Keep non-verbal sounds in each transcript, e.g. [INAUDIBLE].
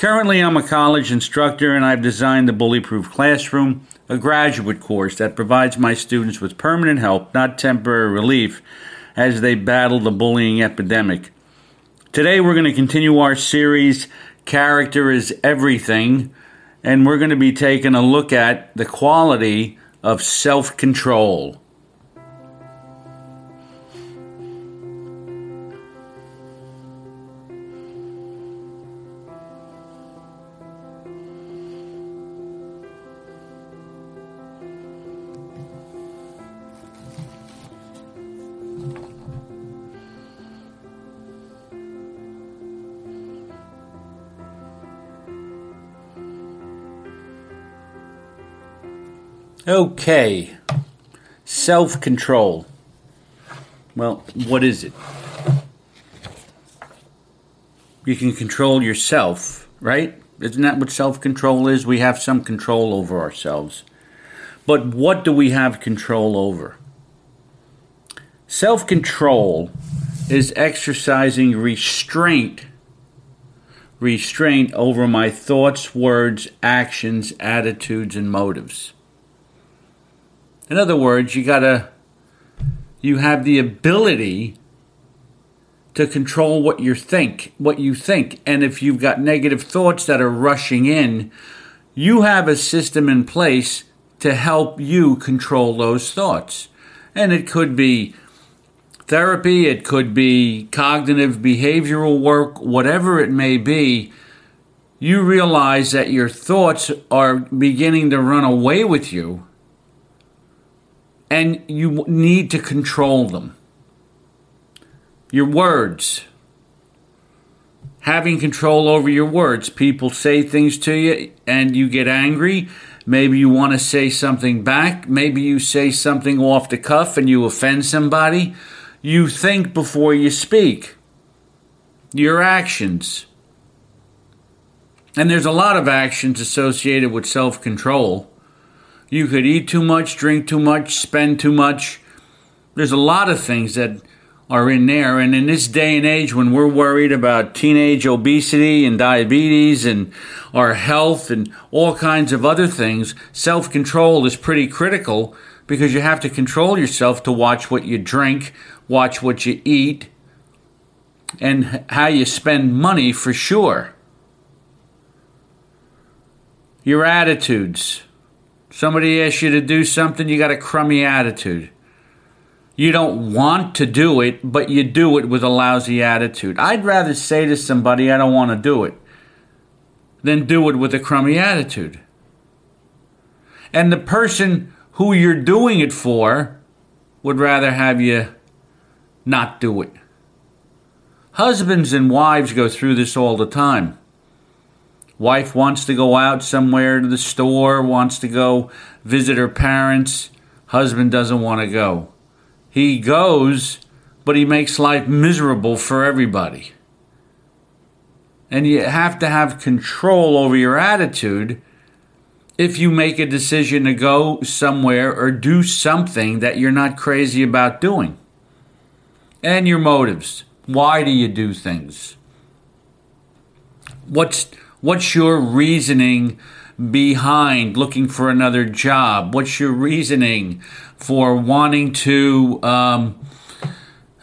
Currently, I'm a college instructor and I've designed the Bully Proof Classroom, a graduate course that provides my students with permanent help, not temporary relief, as they battle the bullying epidemic. Today, we're going to continue our series, Character is Everything, and we're going to be taking a look at the quality of self control. Okay. Self control. Well, what is it? You can control yourself, right? Isn't that what self control is? We have some control over ourselves. But what do we have control over? Self control is exercising restraint restraint over my thoughts, words, actions, attitudes, and motives. In other words, you gotta, you have the ability to control what you think, what you think. And if you've got negative thoughts that are rushing in, you have a system in place to help you control those thoughts. And it could be therapy, it could be cognitive behavioral work, whatever it may be. You realize that your thoughts are beginning to run away with you and you need to control them. Your words. Having control over your words. People say things to you and you get angry. Maybe you want to say something back. Maybe you say something off the cuff and you offend somebody. You think before you speak. Your actions. And there's a lot of actions associated with self control. You could eat too much, drink too much, spend too much. There's a lot of things that are in there. And in this day and age, when we're worried about teenage obesity and diabetes and our health and all kinds of other things, self control is pretty critical because you have to control yourself to watch what you drink, watch what you eat, and how you spend money for sure. Your attitudes. Somebody asks you to do something, you got a crummy attitude. You don't want to do it, but you do it with a lousy attitude. I'd rather say to somebody, I don't want to do it, than do it with a crummy attitude. And the person who you're doing it for would rather have you not do it. Husbands and wives go through this all the time. Wife wants to go out somewhere to the store, wants to go visit her parents. Husband doesn't want to go. He goes, but he makes life miserable for everybody. And you have to have control over your attitude if you make a decision to go somewhere or do something that you're not crazy about doing. And your motives. Why do you do things? What's What's your reasoning behind looking for another job? What's your reasoning for wanting to, um,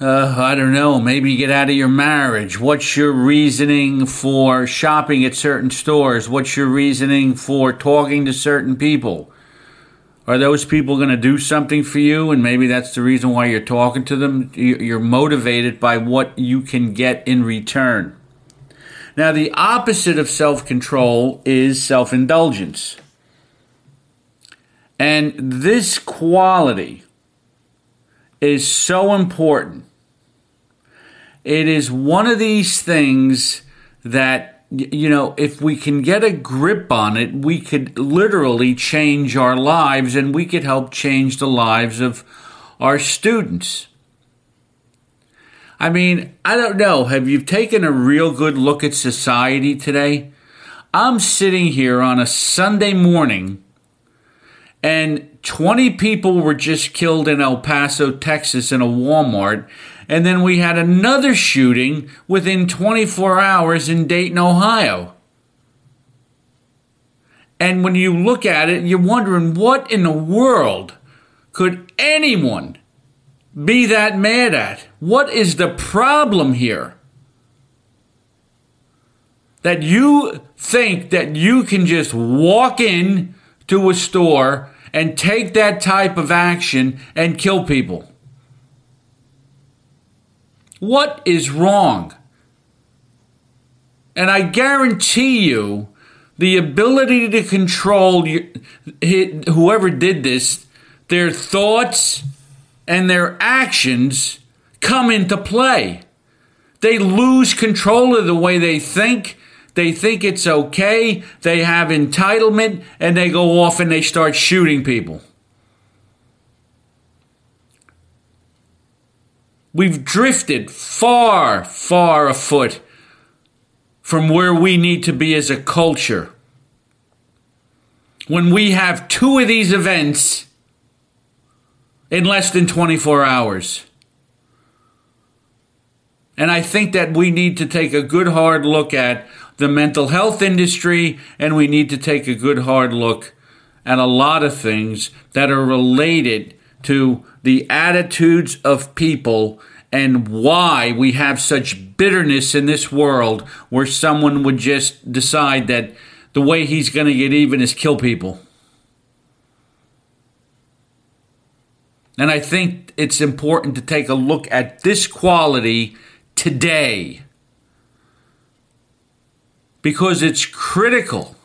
uh, I don't know, maybe get out of your marriage? What's your reasoning for shopping at certain stores? What's your reasoning for talking to certain people? Are those people going to do something for you? And maybe that's the reason why you're talking to them. You're motivated by what you can get in return. Now, the opposite of self control is self indulgence. And this quality is so important. It is one of these things that, you know, if we can get a grip on it, we could literally change our lives and we could help change the lives of our students. I mean, I don't know. Have you taken a real good look at society today? I'm sitting here on a Sunday morning and 20 people were just killed in El Paso, Texas in a Walmart. And then we had another shooting within 24 hours in Dayton, Ohio. And when you look at it, you're wondering what in the world could anyone be that mad at? What is the problem here? That you think that you can just walk in to a store and take that type of action and kill people. What is wrong? And I guarantee you, the ability to control whoever did this, their thoughts, and their actions come into play. They lose control of the way they think. They think it's okay. They have entitlement and they go off and they start shooting people. We've drifted far, far afoot from where we need to be as a culture. When we have two of these events in less than 24 hours. And I think that we need to take a good hard look at the mental health industry and we need to take a good hard look at a lot of things that are related to the attitudes of people and why we have such bitterness in this world where someone would just decide that the way he's going to get even is kill people. And I think it's important to take a look at this quality today because it's critical.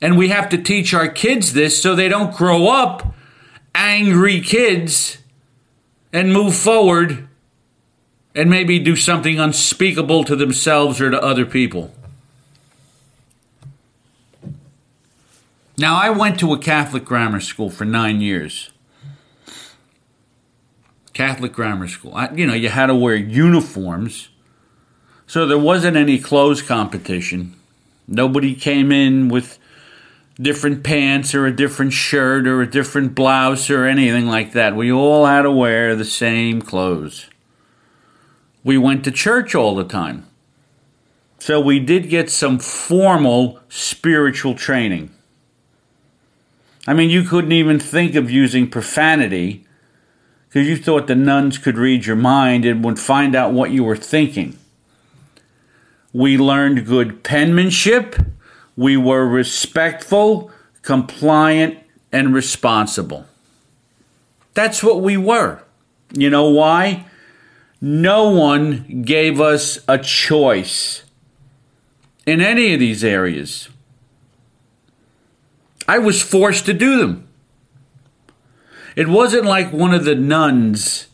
And we have to teach our kids this so they don't grow up angry kids and move forward and maybe do something unspeakable to themselves or to other people. Now, I went to a Catholic grammar school for nine years. Catholic grammar school. I, you know, you had to wear uniforms. So there wasn't any clothes competition. Nobody came in with different pants or a different shirt or a different blouse or anything like that. We all had to wear the same clothes. We went to church all the time. So we did get some formal spiritual training. I mean, you couldn't even think of using profanity because you thought the nuns could read your mind and would find out what you were thinking. We learned good penmanship. We were respectful, compliant, and responsible. That's what we were. You know why? No one gave us a choice in any of these areas. I was forced to do them. It wasn't like one of the nuns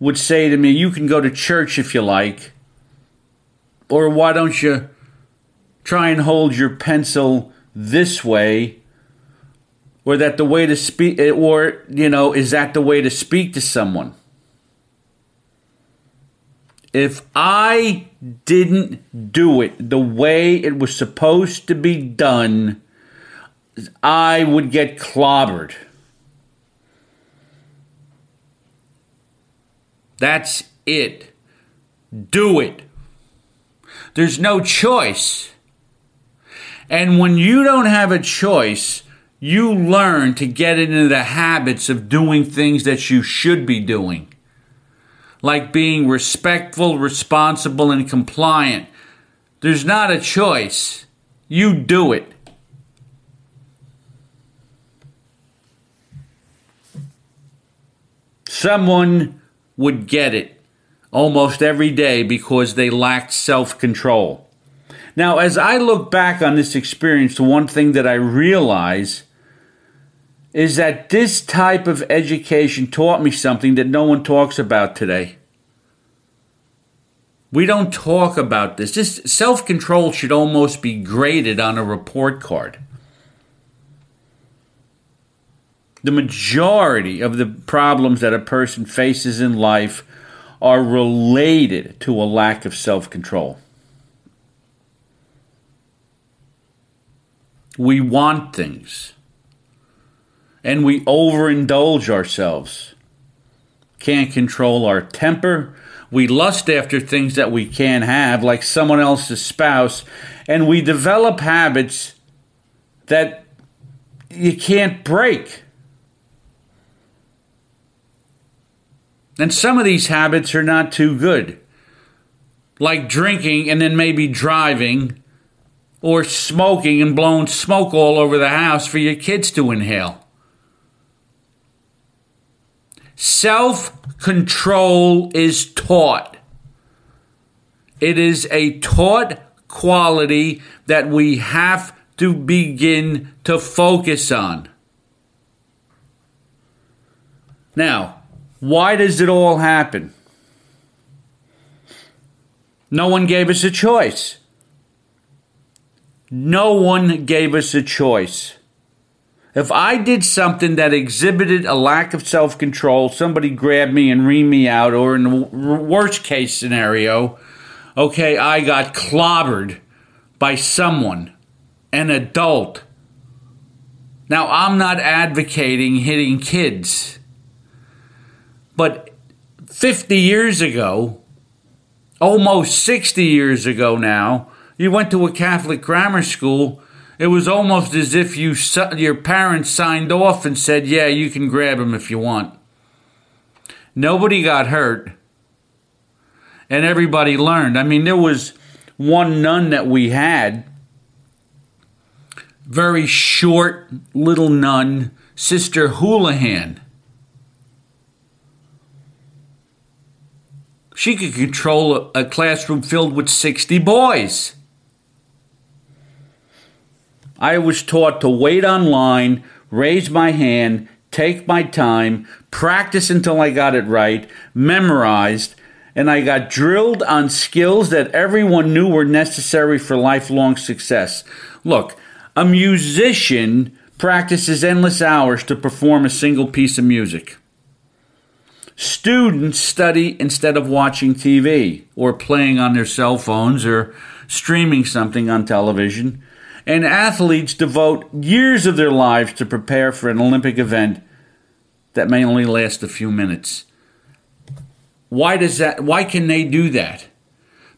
would say to me, You can go to church if you like, or why don't you try and hold your pencil this way, or that the way to speak, or, you know, is that the way to speak to someone? If I didn't do it the way it was supposed to be done, I would get clobbered. That's it. Do it. There's no choice. And when you don't have a choice, you learn to get into the habits of doing things that you should be doing, like being respectful, responsible, and compliant. There's not a choice. You do it. Someone would get it almost every day because they lacked self control. Now, as I look back on this experience, the one thing that I realize is that this type of education taught me something that no one talks about today. We don't talk about this. This self control should almost be graded on a report card. The majority of the problems that a person faces in life are related to a lack of self control. We want things and we overindulge ourselves. Can't control our temper. We lust after things that we can't have, like someone else's spouse, and we develop habits that you can't break. And some of these habits are not too good, like drinking and then maybe driving, or smoking and blowing smoke all over the house for your kids to inhale. Self control is taught. It is a taught quality that we have to begin to focus on. Now, why does it all happen? No one gave us a choice. No one gave us a choice. If I did something that exhibited a lack of self control, somebody grabbed me and reamed me out, or in the worst case scenario, okay, I got clobbered by someone, an adult. Now, I'm not advocating hitting kids, but 50 years ago, almost 60 years ago now, you went to a Catholic grammar school it was almost as if you your parents signed off and said, "Yeah, you can grab him if you want." Nobody got hurt, and everybody learned. I mean, there was one nun that we had, very short little nun, Sister Houlihan. She could control a, classroom filled with 60 boys. I was taught to wait online, raise my hand, take my time, practice until I got it right, memorized, and I got drilled on skills that everyone knew were necessary for lifelong success. Look, a musician practices endless hours to perform a single piece of music. Students study instead of watching TV or playing on their cell phones or streaming something on television and athletes devote years of their lives to prepare for an Olympic event that may only last a few minutes. Why does that why can they do that?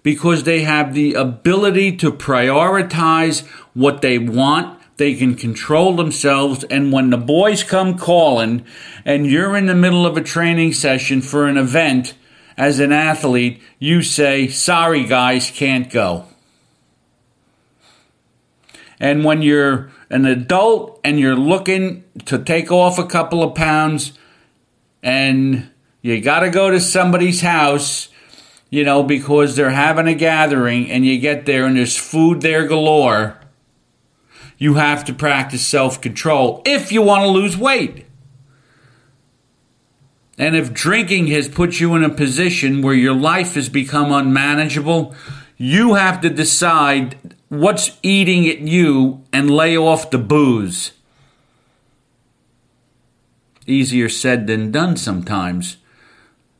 Because they have the ability to prioritize what they want, they can control themselves and when the boys come calling and you're in the middle of a training session for an event as an athlete, you say, "Sorry guys, can't go." And when you're an adult and you're looking to take off a couple of pounds and you got to go to somebody's house, you know, because they're having a gathering and you get there and there's food there galore, you have to practice self control if you want to lose weight. And if drinking has put you in a position where your life has become unmanageable, you have to decide what's eating at you and lay off the booze. Easier said than done sometimes.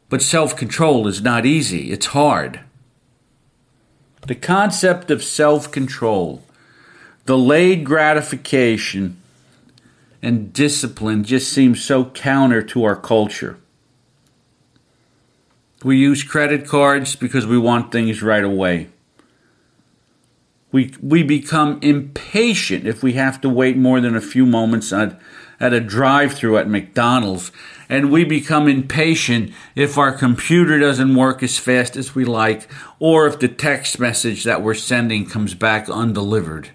But self control is not easy, it's hard. The concept of self control, delayed gratification, and discipline just seems so counter to our culture. We use credit cards because we want things right away. We, we become impatient if we have to wait more than a few moments at, at a drive through at McDonald's. And we become impatient if our computer doesn't work as fast as we like, or if the text message that we're sending comes back undelivered.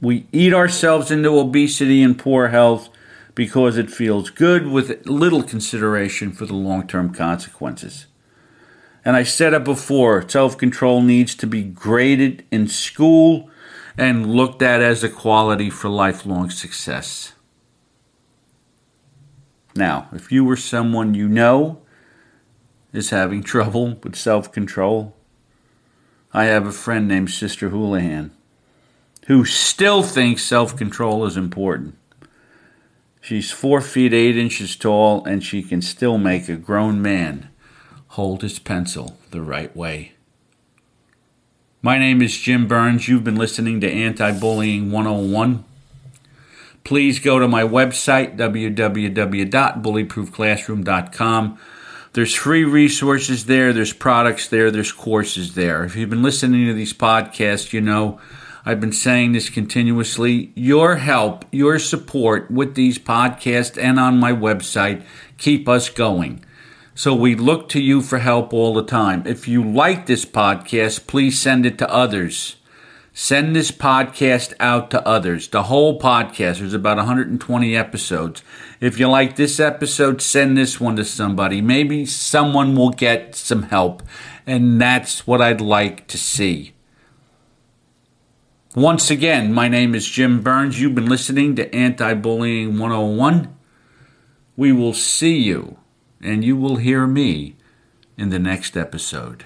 We eat ourselves into obesity and poor health because it feels good with little consideration for the long term consequences. And I said it before self control needs to be graded in school and looked at as a quality for lifelong success. Now, if you or someone you know is having [LAUGHS] trouble with self control, I have a friend named Sister Houlihan who still thinks self control is important. She's four feet eight inches tall and she can still make a grown man hold his pencil the right way. My name is Jim Burns. You've been listening to Anti Bullying 101. Please go to my website, www.bullyproofclassroom.com. There's free resources there, there's products there, there's courses there. If you've been listening to these podcasts, you know I've been saying this continuously. Your help, your support with these podcasts and on my website keep us going. So we look to you for help all the time. If you like this podcast, please send it to others. Send this podcast out to others. The whole podcast, there's about 120 episodes. If you like this episode, send this one to somebody. Maybe someone will get some help. And that's what I'd like to see. Once again, my name is Jim Burns. You've been listening to Anti Bullying 101. We will see you and you will hear me in the next episode.